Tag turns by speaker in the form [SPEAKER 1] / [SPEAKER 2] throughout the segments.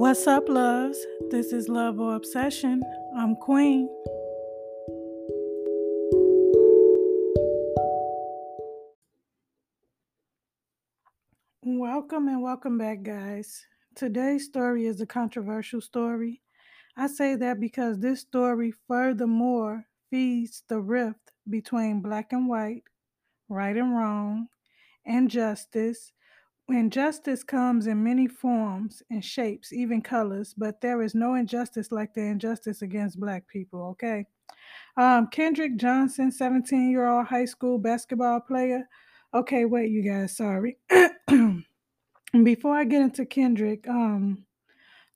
[SPEAKER 1] What's up, loves? This is Love or Obsession. I'm Queen. Welcome and welcome back, guys. Today's story is a controversial story. I say that because this story furthermore feeds the rift between black and white, right and wrong, and justice. Injustice comes in many forms and shapes, even colors, but there is no injustice like the injustice against black people, okay? Um, Kendrick Johnson, 17 year old high school basketball player. Okay, wait, you guys, sorry. Before I get into Kendrick, um,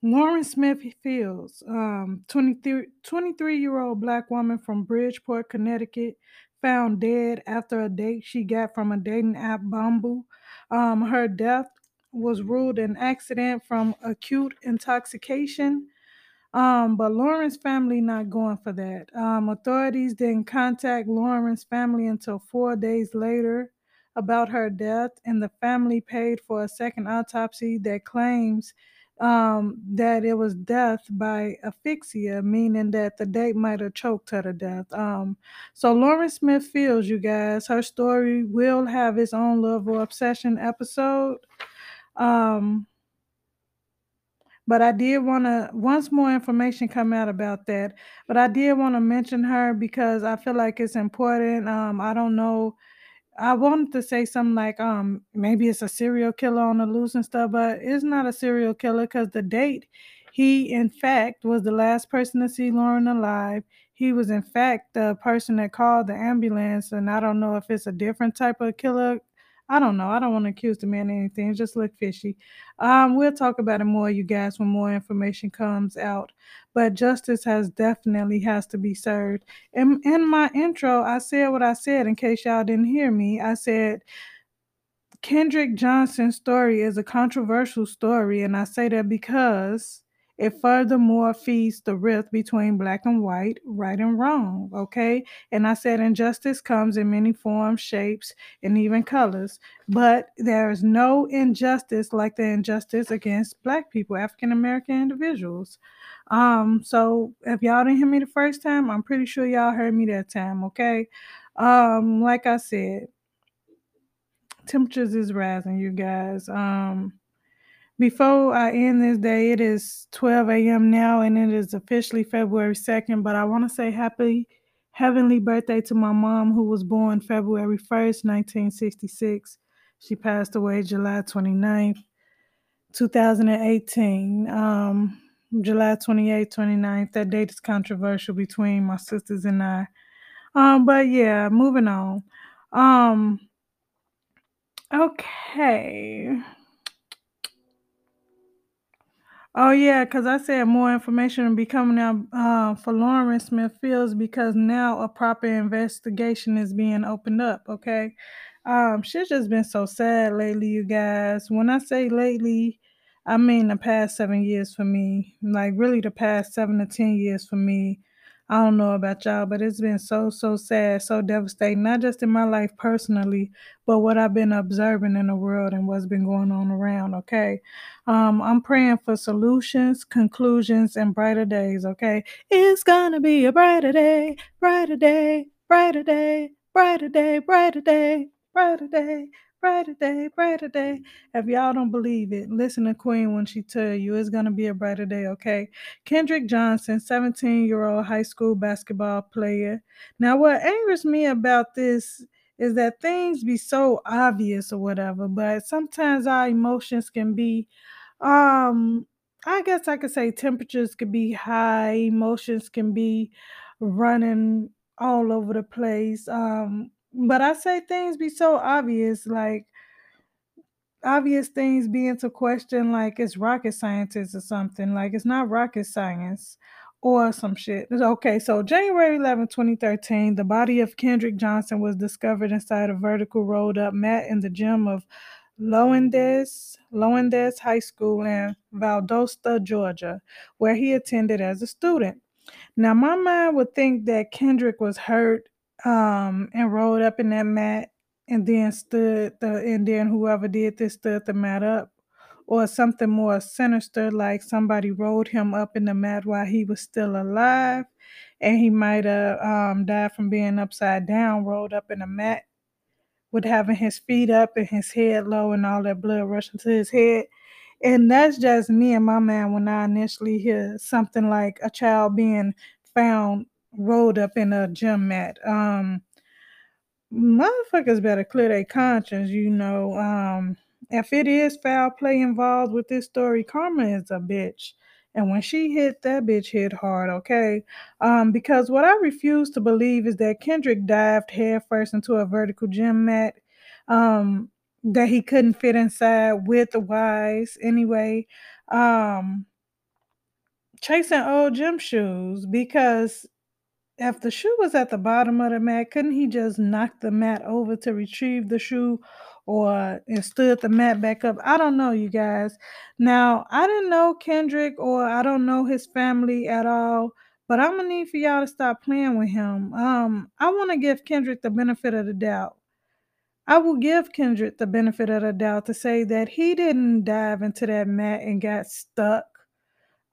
[SPEAKER 1] Lauren Smith Fields, um, 23, 23 year old black woman from Bridgeport, Connecticut, found dead after a date she got from a dating app Bumble. Um, her death was ruled an accident from acute intoxication. Um, but Lauren's family not going for that. Um, authorities didn't contact Lauren's family until four days later about her death, and the family paid for a second autopsy that claims um, that it was death by asphyxia, meaning that the date might have choked her to death. Um, so Lauren Smith Fields you guys, her story will have its own love or obsession episode. Um, but I did want to once more information come out about that. But I did want to mention her because I feel like it's important. Um, I don't know. I wanted to say something like um maybe it's a serial killer on the loose and stuff, but it's not a serial killer because the date he in fact was the last person to see Lauren alive. He was in fact the person that called the ambulance, and I don't know if it's a different type of killer I don't know. I don't want to accuse the man of anything. It just look fishy. Um, we'll talk about it more, you guys, when more information comes out. But justice has definitely has to be served. In in my intro, I said what I said. In case y'all didn't hear me, I said Kendrick Johnson's story is a controversial story, and I say that because it furthermore feeds the rift between black and white, right and wrong. Okay. And I said injustice comes in many forms, shapes, and even colors. But there is no injustice like the injustice against black people, African American individuals. Um, so if y'all didn't hear me the first time, I'm pretty sure y'all heard me that time. Okay. Um, like I said, temperatures is rising, you guys. Um, before I end this day, it is 12 a.m. now and it is officially February 2nd. But I want to say happy heavenly birthday to my mom, who was born February 1st, 1966. She passed away July 29th, 2018. Um, July 28th, 29th. That date is controversial between my sisters and I. Um, but yeah, moving on. Um, okay. Oh yeah, because I said more information will be coming out uh, for Lauren Smith Fields because now a proper investigation is being opened up. Okay, um, she's just been so sad lately, you guys. When I say lately, I mean the past seven years for me. Like really, the past seven to ten years for me. I don't know about y'all, but it's been so, so sad, so devastating, not just in my life personally, but what I've been observing in the world and what's been going on around, okay? Um, I'm praying for solutions, conclusions, and brighter days, okay? It's gonna be a brighter day, brighter day, brighter day, brighter day, brighter day, brighter day, brighter day, brighter day. If y'all don't believe it, listen to Queen when she tell you it's gonna be a brighter day, okay? Kendrick Johnson, 17-year-old high school basketball player. Now, what angers me about this is that things be so obvious or whatever, but sometimes our emotions can be um I guess I could say temperatures could be high, emotions can be running all over the place. Um but I say things be so obvious, like obvious things being to question, like it's rocket scientists or something. Like it's not rocket science or some shit. Okay, so January 11, 2013, the body of Kendrick Johnson was discovered inside a vertical rolled up mat in the gym of Lowndes, Lowndes High School in Valdosta, Georgia, where he attended as a student. Now, my mind would think that Kendrick was hurt um, and rolled up in that mat and then stood the and then whoever did this stood the mat up or something more sinister, like somebody rolled him up in the mat while he was still alive, and he might have um, died from being upside down, rolled up in a mat, with having his feet up and his head low and all that blood rushing to his head. And that's just me and my man when I initially hear something like a child being found rolled up in a gym mat. Um, motherfuckers better clear their conscience, you know. Um, if it is foul play involved with this story, Karma is a bitch. And when she hit, that bitch hit hard, okay? Um, because what I refuse to believe is that Kendrick dived headfirst into a vertical gym mat um, that he couldn't fit inside with the wise anyway. Um, chasing old gym shoes because if the shoe was at the bottom of the mat, couldn't he just knock the mat over to retrieve the shoe or and stood the mat back up? I don't know, you guys. Now, I didn't know Kendrick or I don't know his family at all, but I'm gonna need for y'all to stop playing with him. Um, I want to give Kendrick the benefit of the doubt. I will give Kendrick the benefit of the doubt to say that he didn't dive into that mat and got stuck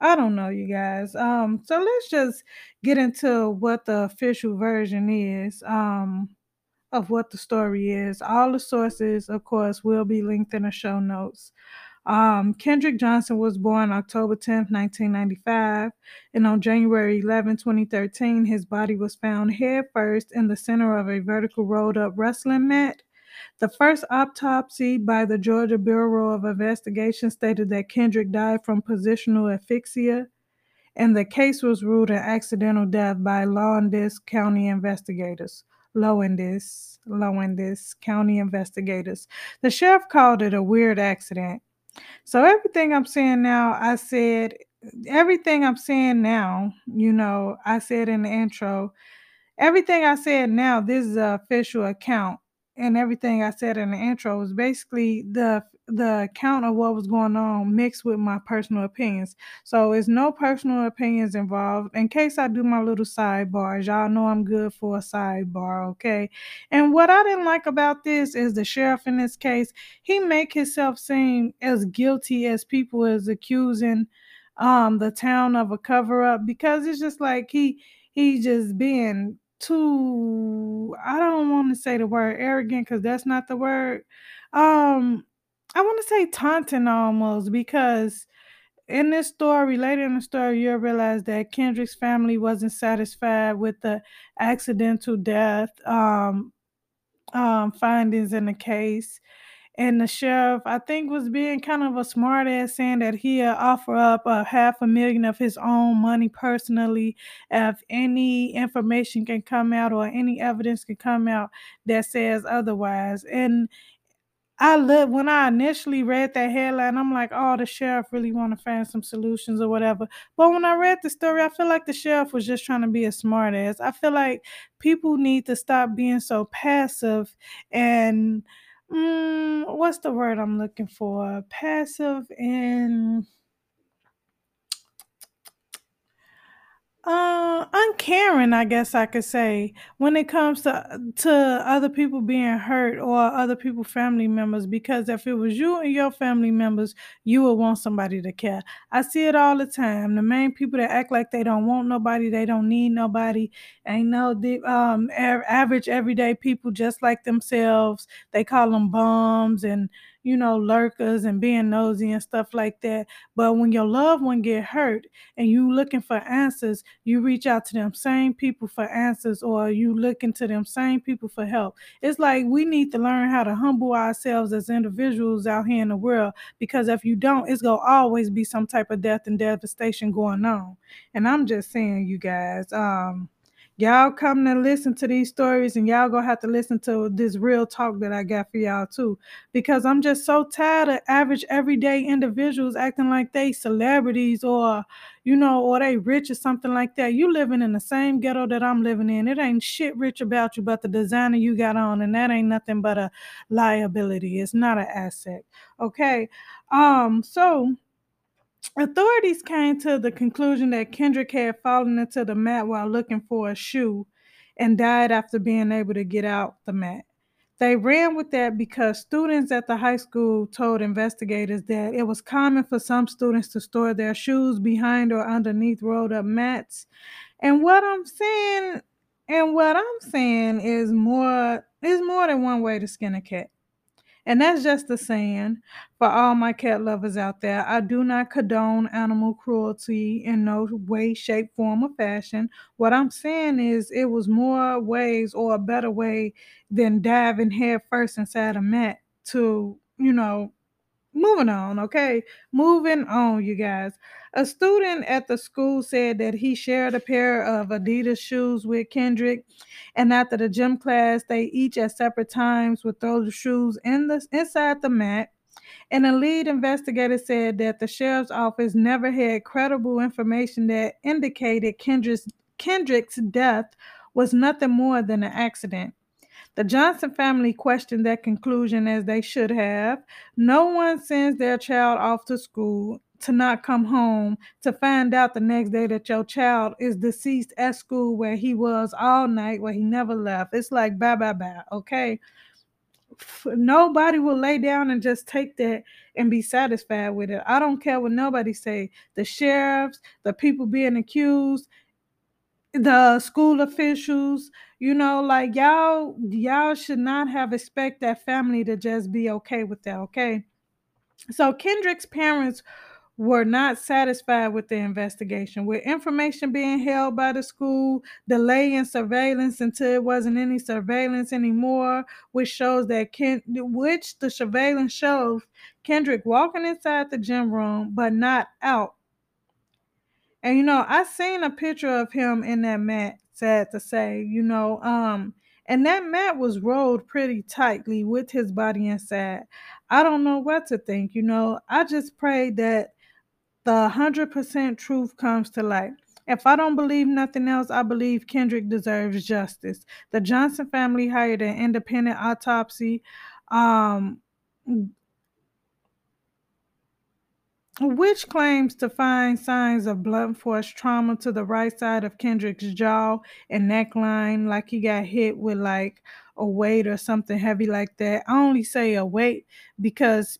[SPEAKER 1] I don't know, you guys. Um, so let's just get into what the official version is um, of what the story is. All the sources, of course, will be linked in the show notes. Um, Kendrick Johnson was born October 10th, 1995, and on January 11, 2013, his body was found head first in the center of a vertical rolled up wrestling mat. The first autopsy by the Georgia Bureau of Investigation stated that Kendrick died from positional asphyxia, and the case was ruled an accidental death by Lowndes County investigators. Lowndes, Lowndes County investigators. The sheriff called it a weird accident. So everything I'm saying now, I said everything I'm saying now, you know, I said in the intro, everything I said now, this is an official account and everything I said in the intro was basically the the account of what was going on mixed with my personal opinions. So it's no personal opinions involved. In case I do my little sidebars, y'all know I'm good for a sidebar, okay? And what I didn't like about this is the sheriff in this case, he make himself seem as guilty as people is accusing um the town of a cover up because it's just like he he just being too I don't want to say the word arrogant because that's not the word. Um I want to say taunting almost because in this story, later in the story, you'll realize that Kendrick's family wasn't satisfied with the accidental death um, um, findings in the case. And the sheriff, I think, was being kind of a smart ass, saying that he'll offer up a half a million of his own money personally if any information can come out or any evidence can come out that says otherwise. And I look when I initially read that headline, I'm like, oh, the sheriff really want to find some solutions or whatever. But when I read the story, I feel like the sheriff was just trying to be a smartass. I feel like people need to stop being so passive and mm, what's the word I'm looking for? Passive and uh, uncaring, I guess I could say, when it comes to to other people being hurt or other people family members. Because if it was you and your family members, you would want somebody to care. I see it all the time. The main people that act like they don't want nobody, they don't need nobody, ain't no the um average everyday people just like themselves. They call them bums and you know, lurkers and being nosy and stuff like that. But when your loved one get hurt and you looking for answers, you reach out to them same people for answers or you looking to them same people for help. It's like we need to learn how to humble ourselves as individuals out here in the world because if you don't, it's gonna always be some type of death and devastation going on. And I'm just saying, you guys, um, y'all come to listen to these stories and y'all gonna have to listen to this real talk that I got for y'all too. Because I'm just so tired of average everyday individuals acting like they celebrities or you know, or they rich or something like that. You living in the same ghetto that I'm living in. It ain't shit rich about you but the designer you got on, and that ain't nothing but a liability. It's not an asset. Okay. Um, so Authorities came to the conclusion that Kendrick had fallen into the mat while looking for a shoe and died after being able to get out the mat. They ran with that because students at the high school told investigators that it was common for some students to store their shoes behind or underneath rolled up mats. And what I'm saying, and what I'm saying is more is more than one way to skin a cat. And that's just a saying for all my cat lovers out there. I do not condone animal cruelty in no way, shape, form, or fashion. What I'm saying is it was more ways or a better way than diving head first inside a mat to, you know, moving on, okay? Moving on, you guys. A student at the school said that he shared a pair of Adidas shoes with Kendrick, and after the gym class, they each at separate times would throw the shoes in the inside the mat. And the lead investigator said that the sheriff's office never had credible information that indicated Kendrick's, Kendrick's death was nothing more than an accident. The Johnson family questioned that conclusion as they should have. No one sends their child off to school to not come home to find out the next day that your child is deceased at school where he was all night, where he never left. It's like bye bye bye, okay? Nobody will lay down and just take that and be satisfied with it. I don't care what nobody say. The sheriffs, the people being accused, the school officials, you know, like y'all, y'all should not have expect that family to just be okay with that, okay? So Kendrick's parents were not satisfied with the investigation. With information being held by the school, delay in surveillance until it wasn't any surveillance anymore, which shows that Ken, which the surveillance shows Kendrick walking inside the gym room but not out. And you know, I seen a picture of him in that mat, sad to say, you know, um, and that mat was rolled pretty tightly with his body inside. I don't know what to think, you know. I just pray that the 100% truth comes to light. If I don't believe nothing else, I believe Kendrick deserves justice. The Johnson family hired an independent autopsy um, which claims to find signs of blunt force trauma to the right side of Kendrick's jaw and neckline, like he got hit with like a weight or something heavy like that. I only say a weight because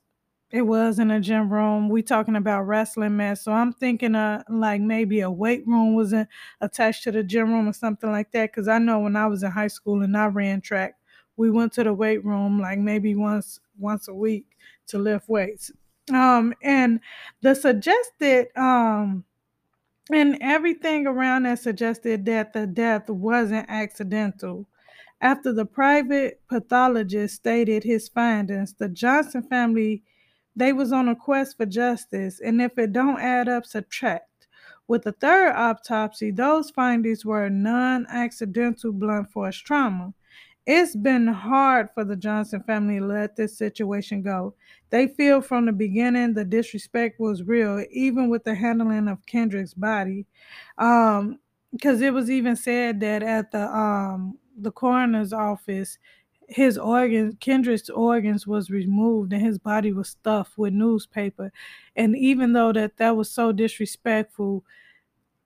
[SPEAKER 1] it was in a gym room. We talking about wrestling match, so I'm thinking uh like maybe a weight room was in, attached to the gym room or something like that. Because I know when I was in high school and I ran track, we went to the weight room like maybe once once a week to lift weights. Um, and the suggested um and everything around that suggested that the death wasn't accidental. After the private pathologist stated his findings, the Johnson family they was on a quest for justice, and if it don't add up, subtract. With the third autopsy, those findings were non-accidental blunt force trauma. It's been hard for the Johnson family to let this situation go. They feel from the beginning the disrespect was real, even with the handling of Kendrick's body. Um, because it was even said that at the um the coroner's office, his organs, Kendrick's organs was removed and his body was stuffed with newspaper. And even though that that was so disrespectful,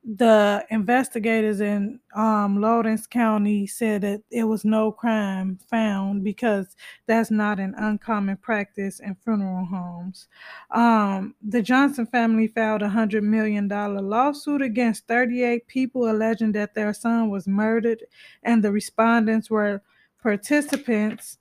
[SPEAKER 1] the investigators in um, Lawrence County said that there was no crime found because that's not an uncommon practice in funeral homes. Um, the Johnson family filed a $100 million lawsuit against 38 people alleging that their son was murdered, and the respondents were participants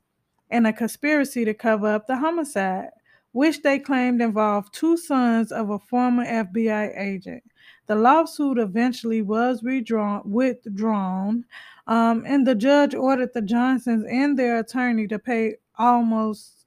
[SPEAKER 1] in a conspiracy to cover up the homicide, which they claimed involved two sons of a former FBI agent. The lawsuit eventually was withdrawn, withdrawn um, and the judge ordered the Johnsons and their attorney to pay almost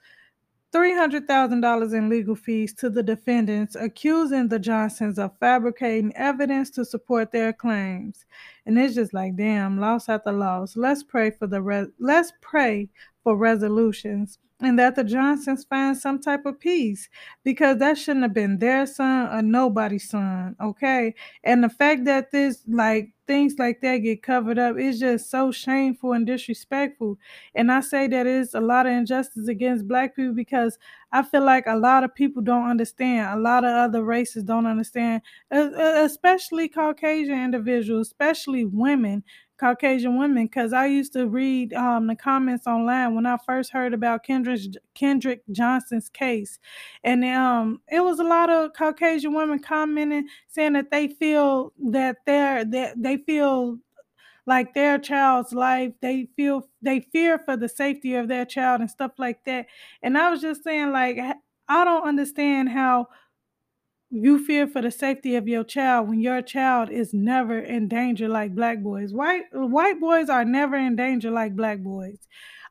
[SPEAKER 1] $300,000 in legal fees to the defendants, accusing the Johnsons of fabricating evidence to support their claims. And it's just like, damn, loss after loss. Let's pray for the re- let's pray for resolutions and that the Johnsons find some type of peace because that shouldn't have been their son or nobody's son, okay? And the fact that this, like, things like that get covered up is just so shameful and disrespectful. And I say that it's a lot of injustice against black people because I feel like a lot of people don't understand. A lot of other races don't understand, especially Caucasian individuals, especially women Caucasian women because I used to read um, the comments online when I first heard about Kendrick Kendrick Johnson's case, and um, it was a lot of Caucasian women commenting saying that they feel that they're that they feel like their child's life they feel they fear for the safety of their child and stuff like that. And i was just saying like i don't understand how you fear for the safety of your child when your child is never in danger like black boys. White white boys are never in danger like black boys.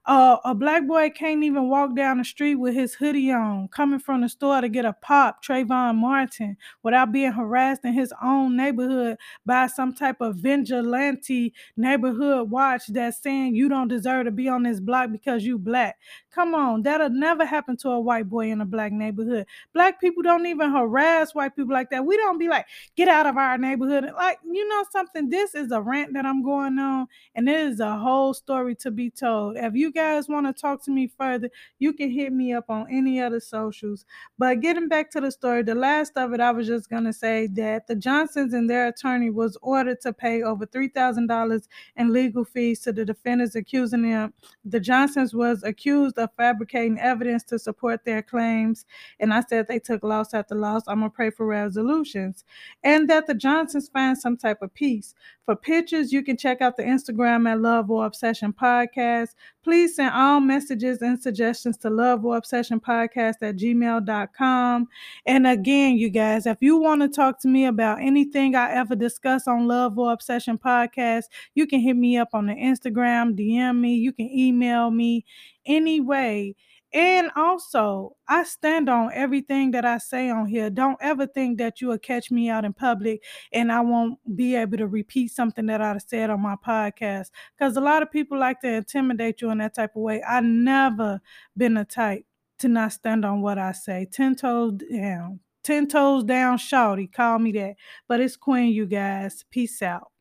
[SPEAKER 1] Uh, a black boy can't even walk down the street with his hoodie on, coming from the store to get a pop, Trayvon Martin, without being harassed in his own neighborhood by some type of vigilante neighborhood watch that's saying you don't deserve to be on this block because you black. Come on, that'll never happen to a white boy in a black neighborhood. Black people don't even harass white people like that. We don't be like, get out of our neighborhood. Like, you know something, this is a rant that I'm going on, and it is a whole story to be told. If you guys want to talk to me further, you can hit me up on any other socials. But getting back to the story, the last of it, I was just gonna say that the Johnsons and their attorney was ordered to pay over three thousand dollars in legal fees to the defendants accusing them. The Johnsons was accused of fabricating evidence to support their claims, and I said they took loss after loss. I'm gonna pray for resolutions, and that the Johnsons find some type of peace. For pictures, you can check out the Instagram at Love or Obsession Podcast. Please send all messages and suggestions to love or obsession podcast at gmail.com. And again, you guys, if you want to talk to me about anything I ever discuss on Love or Obsession podcast, you can hit me up on the Instagram, DM me, you can email me anyway. And also, I stand on everything that I say on here. Don't ever think that you will catch me out in public and I won't be able to repeat something that I said on my podcast. Because a lot of people like to intimidate you in that type of way. I never been a type to not stand on what I say. Ten toes down. Ten toes down, shawty. Call me that. But it's Queen, you guys. Peace out.